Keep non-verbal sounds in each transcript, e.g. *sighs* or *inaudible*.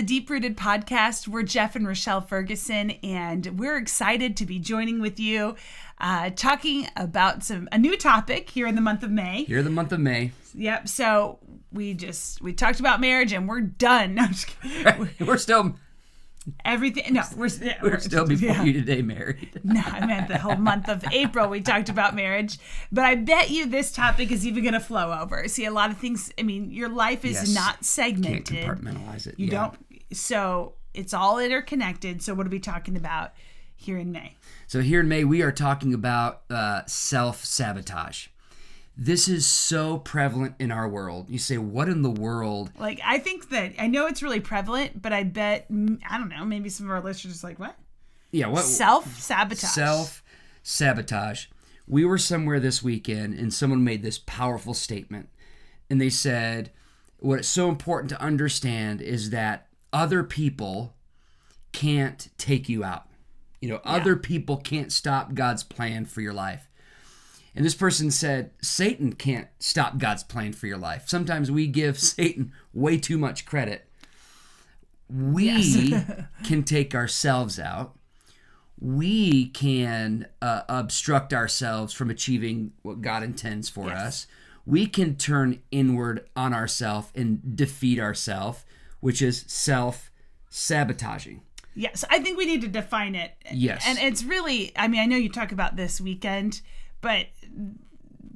the Deep Rooted Podcast. We're Jeff and Rochelle Ferguson, and we're excited to be joining with you, uh, talking about some a new topic here in the month of May. Here, in the month of May. Yep. So we just we talked about marriage, and we're done. *laughs* No, I'm just kidding. *laughs* We're still Everything. No, we're, we're still before yeah. you today married. *laughs* No, I meant the whole month of April we talked about marriage. But I bet you this topic is even going to flow over. See, a lot of things, I mean, your life is Yes. not Can't segmented. compartmentalize it. You yeah. don't, so it's all interconnected. So, what are we talking about here in May? So here in May, we are talking about uh, self sabotage. This is so prevalent in our world. You say, what in the world? Like, I think that I know it's really prevalent, but I bet, I don't know, maybe some of our listeners are like, what? Yeah, what Self sabotage. self sabotage. We were somewhere this weekend and someone made this powerful statement. And they said, What is so important to understand is that other people can't take you out. You know, other people can't stop God's plan for your life. And this person said, Satan can't stop God's plan for your life. Sometimes we give *laughs* Satan way too much credit. We *laughs* can take ourselves out we can uh, obstruct ourselves from achieving what God intends for Yes. us. We can turn inward on ourselves and defeat ourselves, which is self sabotaging. Yes, I think we need to define it. Yes. And it's really, I mean, I know you talk about this weekend, but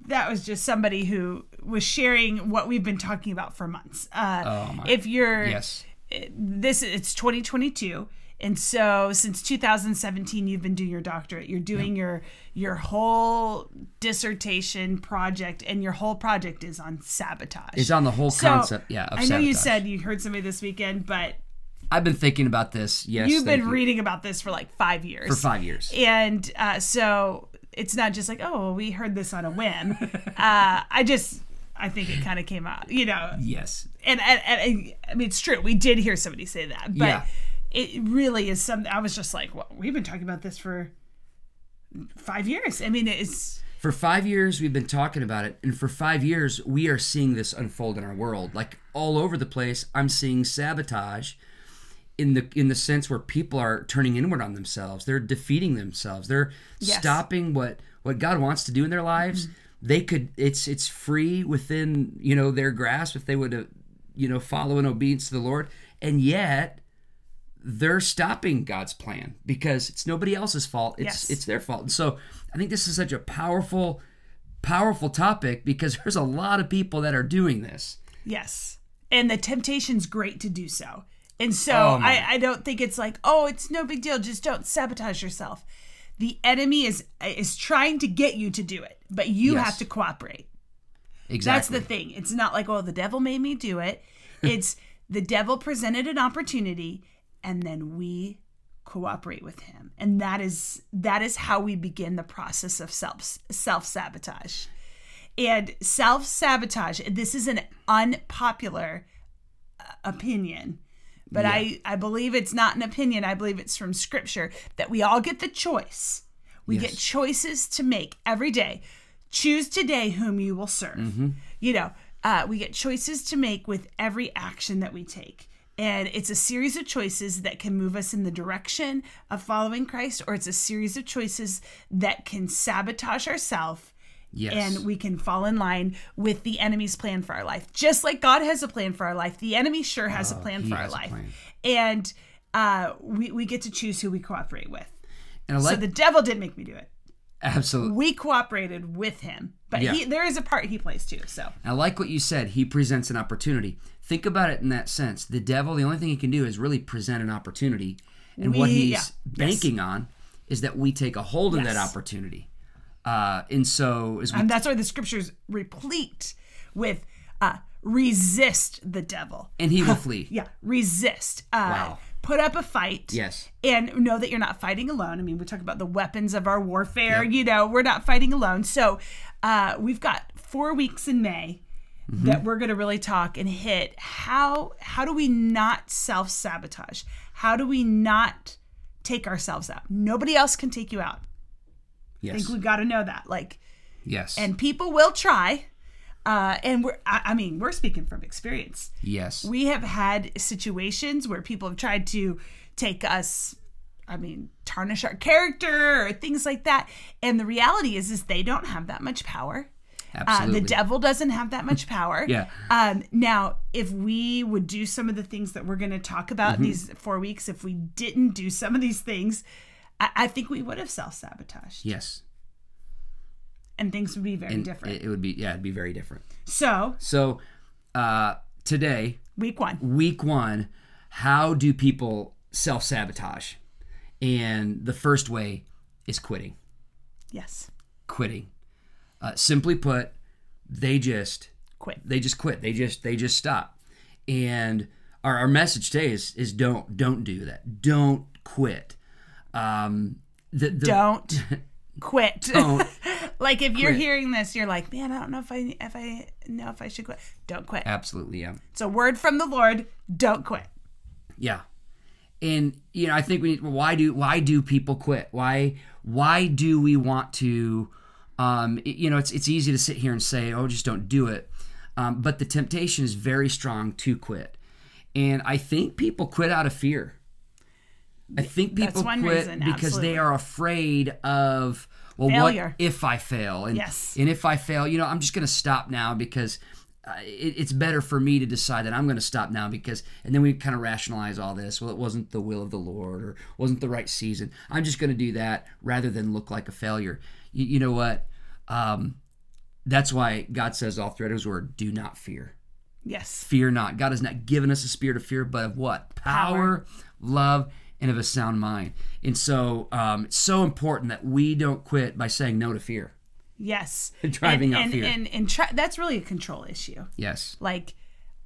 that was just somebody who was sharing what we've been talking about for months. Uh, Oh, my- if you're, Yes. this it's 2022 and so since 2017 you've been doing your doctorate you're doing your your whole dissertation project and your whole project is on sabotage It's on the whole So, concept, yeah, of i know you said you heard somebody this weekend but I've been thinking about this. Yes, you've been you. reading about this for like five years for five years. and uh, so it's not just like oh we heard this on a whim *laughs* uh, i just i think it kind of came out you know Yes, and, and, and I mean, it's true. We did hear somebody say that, but Yeah. It really is something. I was just like, well, we've been talking about this for five years. I mean, it's for five years we've been talking about it, and for five years we are seeing this unfold in our world, like all over the place. I'm seeing sabotage in the in the sense where people are turning inward on themselves. They're defeating themselves. They're Yes. stopping what what God wants to do in their lives. Mm-hmm. They could. It's it's free within you know their grasp if they would you know follow in obedience to the Lord, and yet they're stopping God's plan because it's nobody else's fault. It's Yes. it's their fault. And so I think this is such a powerful, powerful topic because *laughs* there's a lot of people that are doing this. yes, and the temptation's great to do so. And so Oh. I, I don't think it's like, oh, it's no big deal. Just don't sabotage yourself. The enemy is is trying to get you to do it, but you Yes. have to cooperate. Exactly. That's the thing. It's not like, oh, the devil made me do it. It's the devil presented an opportunity and then we cooperate with him. And that is that is how we begin the process of self self-sabotage. And self-sabotage, this is an unpopular uh, opinion. But I, I believe it's not an opinion. I believe it's from scripture that we all get the choice. We get choices to make every day. Choose today whom you will serve. You know, uh, we get choices to make with every action that we take. And it's a series of choices that can move us in the direction of following Christ, or it's a series of choices that can sabotage ourselves yes. and we can fall in line with the enemy's plan for our life. Just like God has a plan for our life, the enemy sure has a plan Oh, for our life. plan. And uh, we, we get to choose who we cooperate with. and I So the devil didn't make me do it. absolutely. We cooperated with him, but Yeah. he, there is a part he plays too. So I like what you said. He presents an opportunity. Think about it in that sense. The devil, the only thing he can do is really present an opportunity, and what he's yeah. Yes. banking on is that we take a hold of that opportunity. Uh, and so as we and that's why the scriptures replete with uh, resist the devil. and he will *laughs* flee. Yeah, resist. Uh, Wow. Put up a fight. Yes. and know that you're not fighting alone. I mean, we talk about the weapons of our warfare. You know, we're not fighting alone. So uh, we've got four weeks in May Mm-hmm. that we're going to really talk and hit how how do we not self sabotage? How do we not take ourselves out? Nobody else can take you out. I Yes. think we got to know that. Like, yes. and people will try. Uh, and we're, I, I mean, we're speaking from experience. Yes. We have had situations where people have tried to take us, I mean, tarnish our character or things like that. And the reality is, is they don't have that much power. Uh, the devil doesn't have that much power. *laughs* Yeah. Um, now, if we would do some of the things that we're going to talk about Mm-hmm. these four weeks, if we didn't do some of these things, I, I think we would have self sabotaged yes. and things would be very And different. It, it would be yeah, it'd be very different. so, So uh, today, week one. week one, how do people self sabotage? And the first way is quitting. Yes. Quitting. Uh, simply put, they just Quit. they just quit. They just they just stop. And our, our message today is is don't don't do that. Don't quit. Um, the, the, Don't *laughs* quit. *laughs* Don't like if you're quit. hearing this, you're like, man, I don't know if I if I know if I should quit. Don't quit. absolutely yeah. It's a word from the Lord. Don't quit. Yeah. And you know, I think we need why do why do people quit? Why why do we want to um it- you know, it's it's easy to sit here and say, "Oh, just don't do it." Um, but the temptation is very strong to quit. And I think people quit out of fear. I think people quit reason, because they are afraid of well Failure. what if I fail? And Yes. and if I fail, you know, I'm just going to stop now because uh, it, it's better for me to decide that I'm going to stop now because, and then we kind of rationalize all this. Well, it wasn't the will of the Lord or wasn't the right season. I'm just going to do that rather than look like a failure. You, you know what? Um, that's why God says all throughout His Word, "Do not fear." Yes. Fear not. God has not given us a spirit of fear, but of what? Power, love, and of a sound mind. And so, um, it's so important that we don't quit by saying no to fear. Yes. *laughs* Driving and, out and, fear. And, and, try, that's really a control issue. Yes. Like,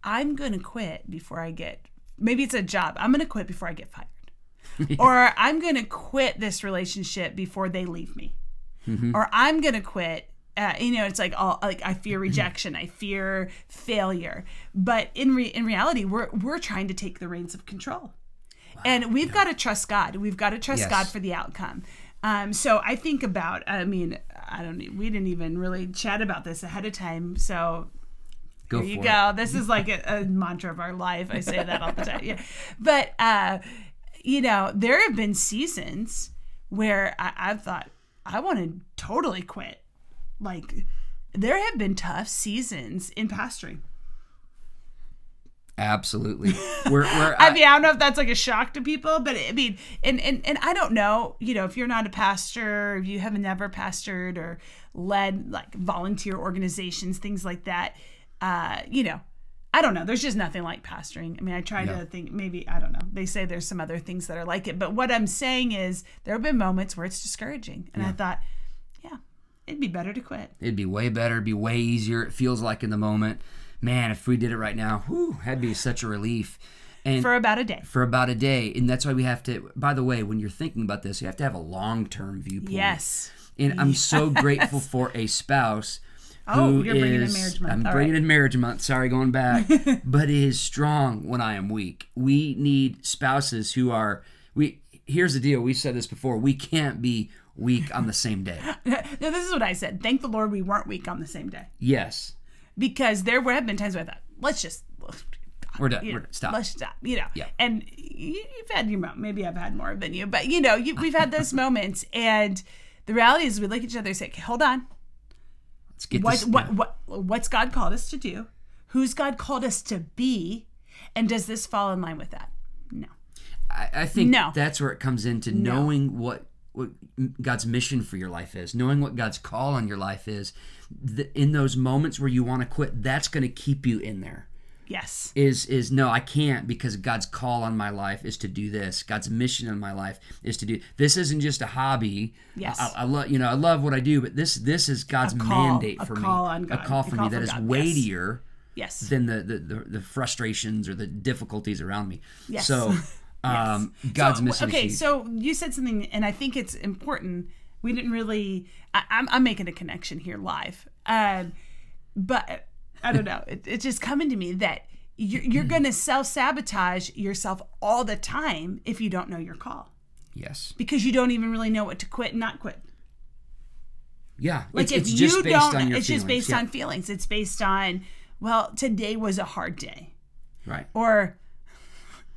I'm going to quit before I get, maybe it's a job. I'm going to quit before I get fired. *laughs* or I'm going to quit this relationship before they leave me. Mm-hmm. Or I'm going to quit. Uh, you know, it's like all like I fear rejection, I fear failure, but in re- in reality, we're we're trying to take the reins of control, and we've got to trust God. We've got to trust Yes. God for the outcome. Um, so I think about. I mean, I don't. We didn't even really chat about this ahead of time. So Go here you go. This is like a, a mantra of our life. I say that all the time. *laughs* Yeah, but uh, you know, there have been seasons where I, I've thought I want to totally quit. Like, there have been tough seasons in pastoring. Absolutely. We're, we're, *laughs* I mean, I don't know if that's like a shock to people, but I mean, and, and, and I don't know, you know, if you're not a pastor, if you have never pastored or led like volunteer organizations, things like that, uh, you know, I don't know. There's just nothing like pastoring. I mean, I try Yeah. to think maybe, I don't know. They say there's some other things that are like it, but what I'm saying is there have been moments where it's discouraging. And I thought, yeah, it'd be better to quit. it'd be way better, it'd be way easier. It feels like in the moment. Man, if we did it right now, whew, that'd be such a relief. And For about a day. for about a day. And that's why we have to, by the way, when you're thinking about this, you have to have a long term viewpoint. Yes. And I'm so grateful for a *laughs* spouse. Oh, you're bringing in marriage month. I'm All bringing right. in marriage month. Sorry, going back, *laughs* but is strong when I am weak. We need spouses who are we. Here's the deal. We've said this before. We can't be weak on the same day. *laughs* no, this is what I said. Thank the Lord we weren't weak on the same day. Yes, because there have been times where I thought, let's just we're done. you We're know, done. Stop. let's stop, you know. Yeah. And you, you've had your moment. Maybe I've had more than you, but you know, you, we've had those moments, and the reality is, we look at each other and say, okay, "Hold on, Let's get what, this. what, what, what's God called us to do? Who's God called us to be? And does this fall in line with that? No. I, I think No. that's where it comes into knowing what what God's mission for your life is, knowing what God's call on your life is. The, in those moments where you want to quit, that's going to keep you in there. Yes. is is no i can't because god's call on my life is to do this god's mission in my life is to do this isn't just a hobby Yes. i, I love you know i love what i do but this this is god's call, mandate a for call me on God, a call for a me that from God, weightier Yes. than the, the the the frustrations or the difficulties around me Yes. so *laughs* um god's So, mission Okay, is so you said something, and I think it's important. We didn't really. I, I'm, I'm making a connection here live, um, but I don't know. It, it's just coming to me that you're, you're going to self sabotage yourself all the time if you don't know your call yes because you don't even really know what to quit and not quit. Yeah, Like it's, if it's you just based don't, it's just based Yeah. on feelings. It's based on, well, today was a hard day, right. or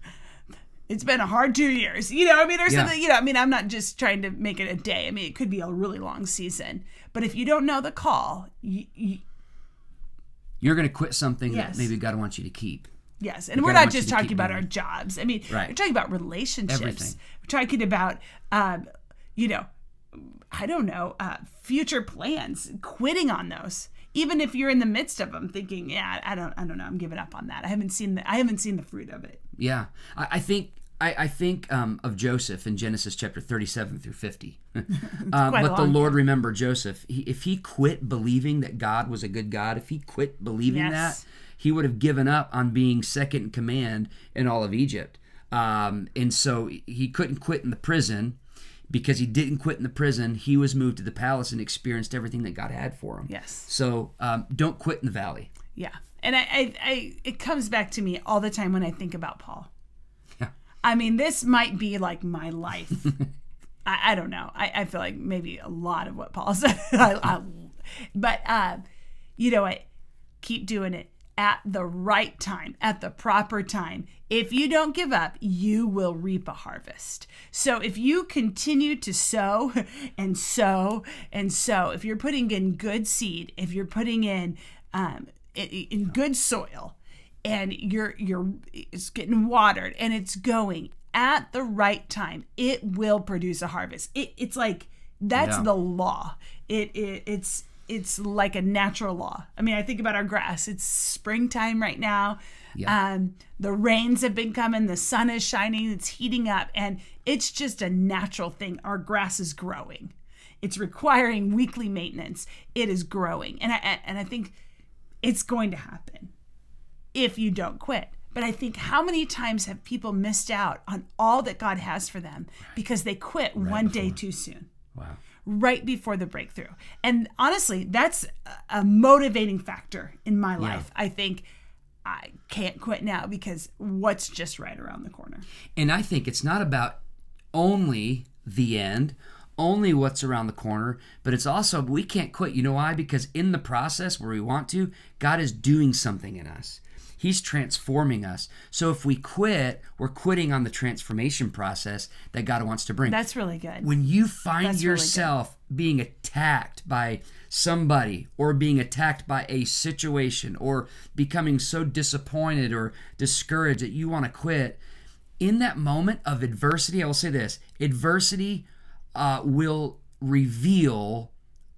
*laughs* it's been a hard two years. You know, I mean, or Yeah. something. You know, I mean, I'm not just trying to make it a day. I mean, it could be a really long season. But if you don't know the call, you, you, You're going to quit something Yes. that maybe God wants you to keep. Yes, and God we're not just talking about our jobs. I mean, Right. we're talking about relationships. Everything. We're talking about, um, you know, I don't know, uh, future plans. Quitting on those, even if you're in the midst of them, thinking, yeah, I don't, I don't know, I'm giving up on that. I haven't seen the, I haven't seen the fruit of it. Yeah, I, I think I, I think um, of Joseph in Genesis chapter thirty-seven through fifty. *laughs* um, but the Lord remembered Joseph. He, if he quit believing that God was a good God, if he quit believing Yes. that, he would have given up on being second in command in all of Egypt. Um, and so he couldn't quit in the prison because he didn't quit in the prison. He was moved to the palace and experienced everything that God had for him. Yes. So um, don't quit in the valley. Yeah, and I, I, I, it comes back to me all the time when I think about Paul. I mean, this might be like my life. *laughs* I, I don't know. I, I feel like maybe a lot of what Paul *laughs* said. I, I, but uh, you know what? Keep doing it at the right time, at the proper time. If you don't give up, you will reap a harvest. So if you continue to sow *laughs* and sow and sow, if you're putting in good seed, if you're putting in um, in, in good soil, and you're you're it's getting watered and it's going at the right time it will produce a harvest. It, it's like that's Yeah. the law. It, it it's it's like a natural law. I mean i think about our grass. It's springtime right now. Yeah. um the rains have been coming. The sun is shining. It's heating up. And it's just a natural thing. Our grass is growing. It's requiring weekly maintenance. It is growing. And i and i think it's going to happen if you don't quit. But I think how many times have people missed out on all that God has for them because they quit one day too soon, Wow. right before the breakthrough. And honestly, that's a- a motivating factor in my life. I think I can't quit now because what's just right around the corner. And I think it's not about only the end, only what's around the corner, but it's also we can't quit. You know why? Because in the process where we want to, God is doing something in us. He's transforming us. So if we quit, we're quitting on the transformation process that God wants to bring. That's really good. when you find That's really yourself being attacked by somebody or being attacked by a situation or becoming so disappointed or discouraged that you want to quit in that moment of adversity i will say this adversity uh, will reveal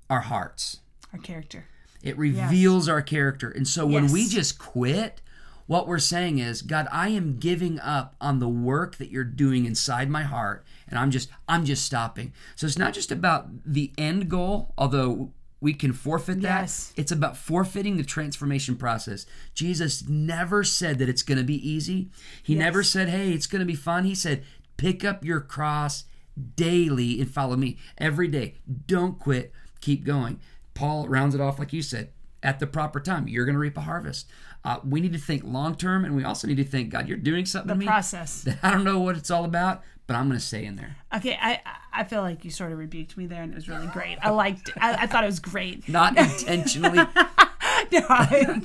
our hearts Our character. it reveals our character. And so when we just quit, what we're saying is, God, I am giving up on the work that you're doing inside my heart and I'm just I'm just stopping. So it's not just about the end goal, although we can forfeit that. Yes. It's about forfeiting the transformation process. Jesus never said that it's going to be easy. He never said, "Hey, it's going to be fun." He said, "Pick up your cross daily and follow me every day. Don't quit. Keep going." Paul rounds it off like you said. At the proper time, you're going to reap a harvest. Uh, we need to think long term, and we also need to think, God, you're doing something The to me. process. I don't know what it's all about, but I'm going to stay in there. Okay, I I feel like you sort of rebuked me there, and it was really great. I liked. I, I thought it was great. *laughs* Not intentionally. *laughs* No, I-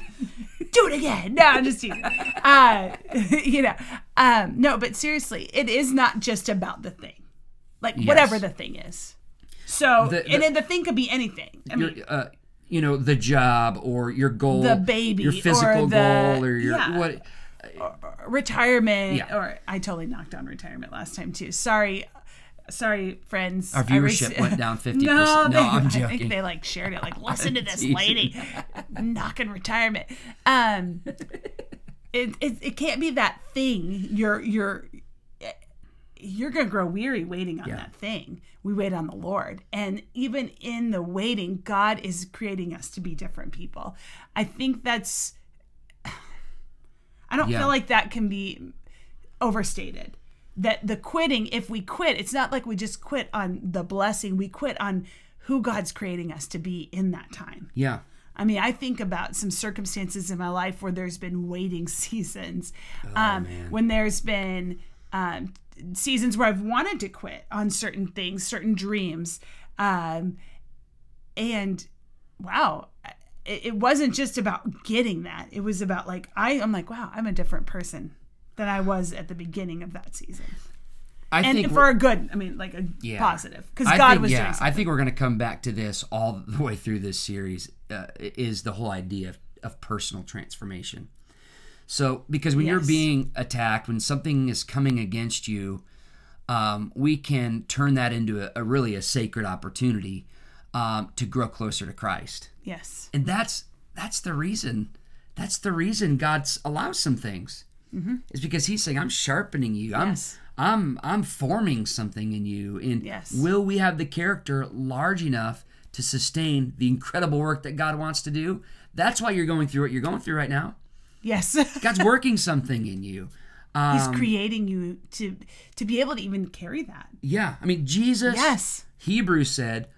do it again. No, I'm just teasing. Uh, *laughs* you know, um, no, but seriously, it is not just about the thing, like whatever the thing is. So, The- the- and then the thing could be anything. I mean, uh, you know, the job or your goal, The baby your physical or the- goal, or your yeah. what. retirement, Yeah. or I totally knocked on retirement last time too. Sorry. Sorry, friends. Our viewership went down *laughs* 50%. No, No, I'm joking. I think they like shared it. Like, *laughs* listen to this lady knocking retirement. Um, *laughs* it, it it can't be that thing. You're you're you're gonna grow weary waiting on Yeah. that thing. We wait on the Lord, and even in the waiting, God is creating us to be different people. I think that's. *sighs* I don't Yeah. feel like that can be overstated. That the quitting, if we quit, it's not like we just quit on the blessing. We quit on who God's creating us to be in that time. Yeah. I mean, I think about some circumstances in my life where there's been waiting *laughs* seasons, Oh, um, when there's been um, seasons where I've wanted to quit on certain things, certain dreams, um, and wow, it, it wasn't just about getting that. It was about like I I'm like wow, I'm a different person than I was at the beginning of that season. I And think for a good, I mean like a Yeah. positive because God think, was yeah, doing I think we're going to come back to this all the way through this series. Uh, is the whole idea of, of personal transformation. So, because when you're being attacked, when something is coming against you, um, we can turn that into a, a really a sacred opportunity um, to grow closer to Christ, yes. and that's that's the reason. That's the reason God allows some things. Is because He's saying, "I'm sharpening you. I'm Yes. I'm I'm forming something in you. And Yes. will we have the character large enough to sustain the incredible work that God wants to do? That's why you're going through what you're going through right now. Yes. *laughs* God's working something in you. He's Um, creating you to to be able to even carry that. Yeah, I mean Jesus. Yes. Hebrews said,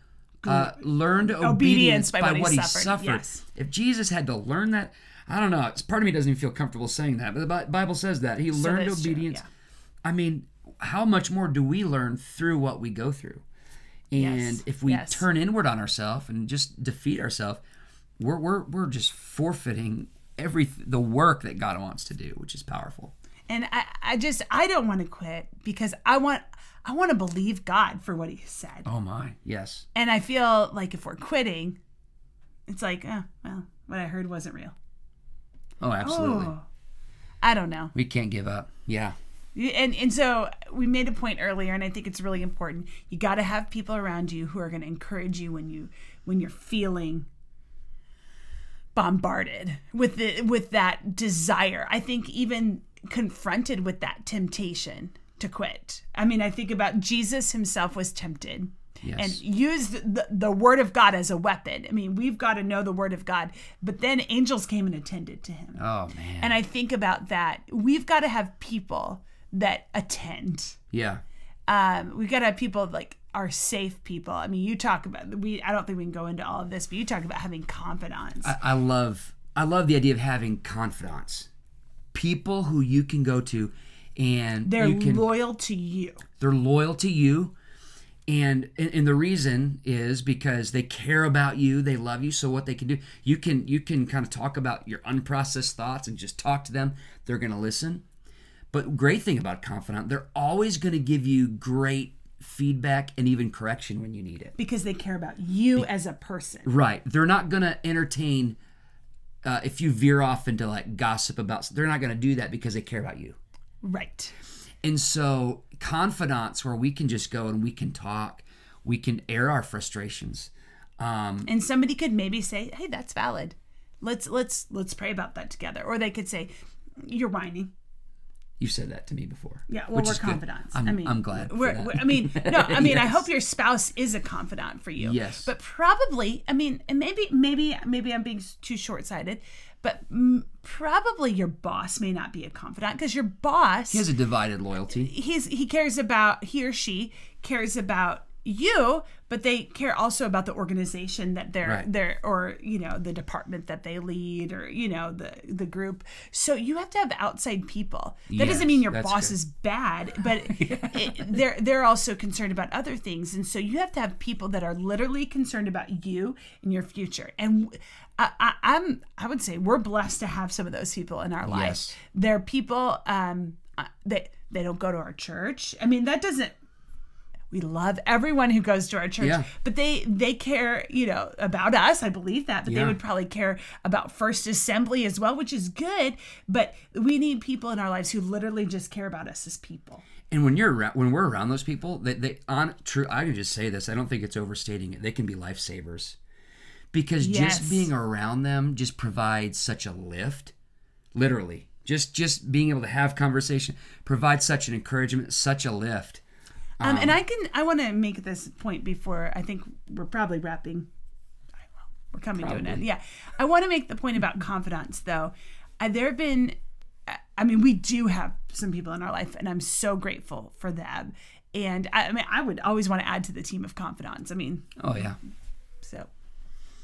uh, learned obedience, Obedience by, by what what he he suffered. suffered. Yes. If Jesus had to learn that, I don't know. It's part of me doesn't even feel comfortable saying that, but the Bible says that he learned that's true, obedience. yeah. I mean, how much more do we learn through what we go through? And Yes, if we yes. turn inward on ourselves and just defeat ourselves, we're, we're we're just forfeiting every the work that God wants to do, which is powerful. And I, I just I don't want to quit because I want I want to believe God for what he said. Oh my, yes, And I feel like if we're quitting, it's like, oh, well, what I heard wasn't real. oh absolutely. Oh, I don't know. We can't give up. Yeah, And and so we made a point earlier, and I think it's really important. You got to have people around you who are going to encourage you when you when you're feeling bombarded with the with that desire. I think even confronted with that temptation to quit. I mean, I think about Jesus himself was tempted. Yes. And used the, the word of God as a weapon. I mean, we've got to know the word of God. But then angels came and attended to him. Oh man. And I think about that. We've got to have people that attend. yeah. Um, we've got to have people like are safe people. I mean, you talk about we. I don't think we can go into all of this, but you talk about having confidants. I, I love I love the idea of having confidants. People who you can go to and They're you can loyal to you. they're loyal to you. And, and and the reason is because they care about you, they love you. So what they can do, you can you can kind of talk about your unprocessed thoughts and just talk to them. They're going to listen. But great thing about confidant, they're always going to give you great feedback and even correction when you need it. because they care about you as a person. Right. They're not going to entertain uh, if you veer off into like gossip about. They're not going to do that because they care about you. Right. And so confidants where we can just go and we can talk, we can air our frustrations. Um, And somebody could maybe say, "Hey, that's valid. Let's let's let's pray about that together." Or they could say, "You're whining." You said that to me before. Yeah, well, we're confidants. I'm, I mean, I'm glad. We're, I mean, no, I mean, I *laughs* hope your spouse is a confidant for you. Yes. But probably, I mean, and maybe, maybe, maybe I'm being too short sighted, but mm, probably your boss may not be a confidant because your boss, he has a divided loyalty. he's he cares about he or she cares about you but they care also about the organization that they're Right. they're or you know the department that they lead or you know the the group so you have to have outside people that doesn't mean your boss good. is bad but *laughs* it, they're they're also concerned about other things and so you have to have people that are literally concerned about you and your future and I, I, I'm I would say we're blessed to have some of those people in our life Yes. they're people um uh, they they don't go to our church i mean that doesn't we love everyone who goes to our church Yeah. but they they care you know about us i believe that but they would probably care about first assembly as well which is good but we need people in our lives who literally just care about us as people And when you're around, when we're around those people, they, they on true. I can just say this. I don't think it's overstating it. They can be lifesavers, because Yes. just being around them just provides such a lift. Literally, just just being able to have conversation provides such an encouragement, such a lift. Um, and i can i want to make this point before i think we're probably wrapping we're coming to an end yeah i want to make the point about *laughs* confidants though uh, there have been I mean, we do have some people in our life, and I'm so grateful for them. And I, I mean, I would always want to add to the team of confidants. I mean, Oh yeah, so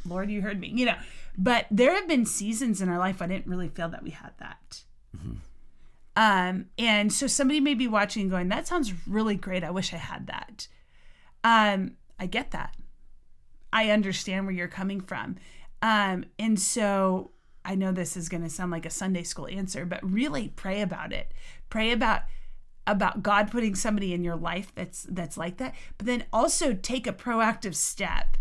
Lord, you heard me, you know. But there have been seasons in our life I didn't really feel that we had that. Um, and so somebody may be watching and going, "That sounds really great. I wish I had that." Um, I get that. I understand where you're coming from. Um, and so I know this is going to sound like a Sunday school answer, but really pray about it. Pray about about God putting somebody in your life that's that's like that, but then also take a proactive step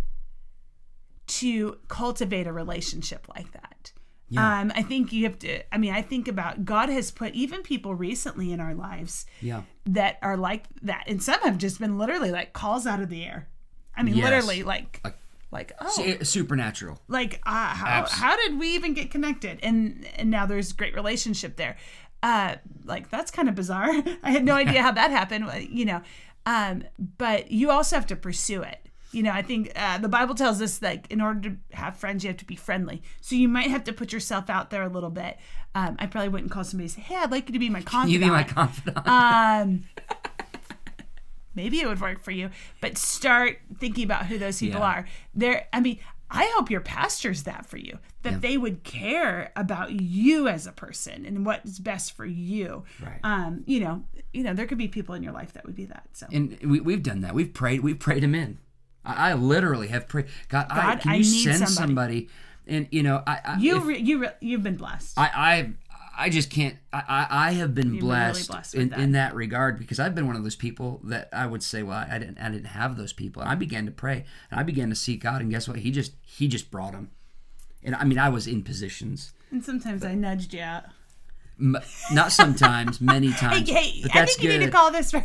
to cultivate a relationship like that. Yeah. Um, I think you have to. I mean, I think about God has put even people recently in our lives Yeah. that are like that, and some have just been literally like calls out of the air. I mean, Yes. literally like Like- like oh Supernatural. like uh, how how did we even get connected and and now there's great relationship there uh like that's kind of bizarre *laughs* i had no idea how that happened you know um but you also have to pursue it you know i think uh, the bible tells us like in order to have friends you have to be friendly so you might have to put yourself out there a little bit um, i probably wouldn't call somebody and say hey i'd like you to be my confidant You be my confidant. um *laughs* maybe it would work for you but start thinking about who those people Yeah. are there i mean i hope your pastor's that for you that Yeah. they would care about you as a person and what's best for you Right. um you know you know there could be people in your life that would be that so and we, we've done that. We've prayed. We've prayed him in. I, I literally have prayed. God, I, can I you send somebody. somebody? And you know, I, I you if- re, you re, you've been blessed I, I I just can't. I, I have been really blessed, blessed in, that. in that regard because I've been one of those people that I would say, well, I didn't I didn't have those people, and I began to pray and I began to seek God, and guess what? He just he just brought them, and I mean I was in positions, and sometimes i nudged you out M- not sometimes, many *laughs* times, hey but i think you good. need to call this for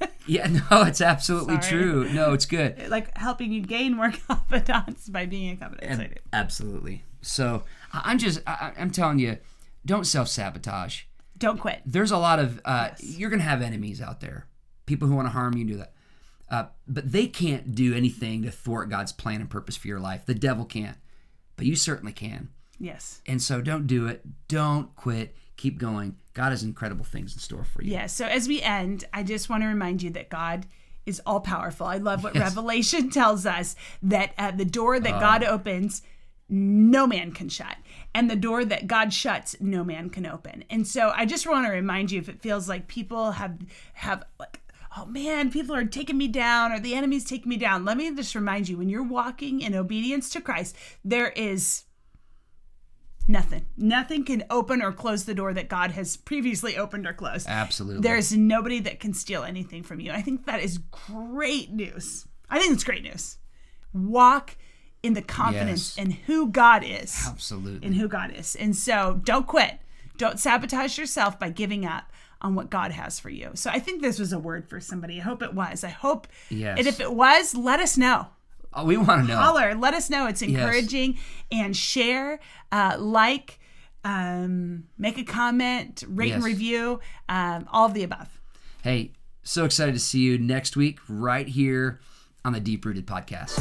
*laughs* yeah, no, it's absolutely Sorry. true. No, it's good. *laughs* like helping you gain more *laughs* confidence by being a confidence I. Absolutely. So I'm just I, I'm telling you, don't self sabotage. don't quit there's a lot of uh, you're gonna have enemies out there people who want to harm you and do that uh, but they can't do anything to thwart god's plan and purpose for your life the devil can't but you certainly can yes and so don't do it don't quit keep going god has incredible things in store for you Yeah. So as we end, I just want to remind you that God is all powerful. I love what Yes. Revelation *laughs* tells us that uh, the door Uh. that God opens, no man can shut. And the door that God shuts, no man can open. And so I just want to remind you if it feels like people have have like oh man, people are taking me down or the enemy's taking me down. Let me just remind you when you're walking in obedience to Christ, there is nothing. Nothing can open or close the door that God has previously opened or closed. absolutely There's nobody that can steal anything from you. I think that is great news. I think it's great news. Walk in the confidence Yes. in who God is. absolutely In who God is. And so don't quit. Don't sabotage yourself by giving up on what God has for you. So I think this was a word for somebody. I hope it was. I hope. Yes. And if it was, let us know oh, we want to know holler. Let us know. It's encouraging and share, uh, like, um, make a comment, rate and review, um, all of the above. hey so excited to see you next week right here on the deep rooted podcast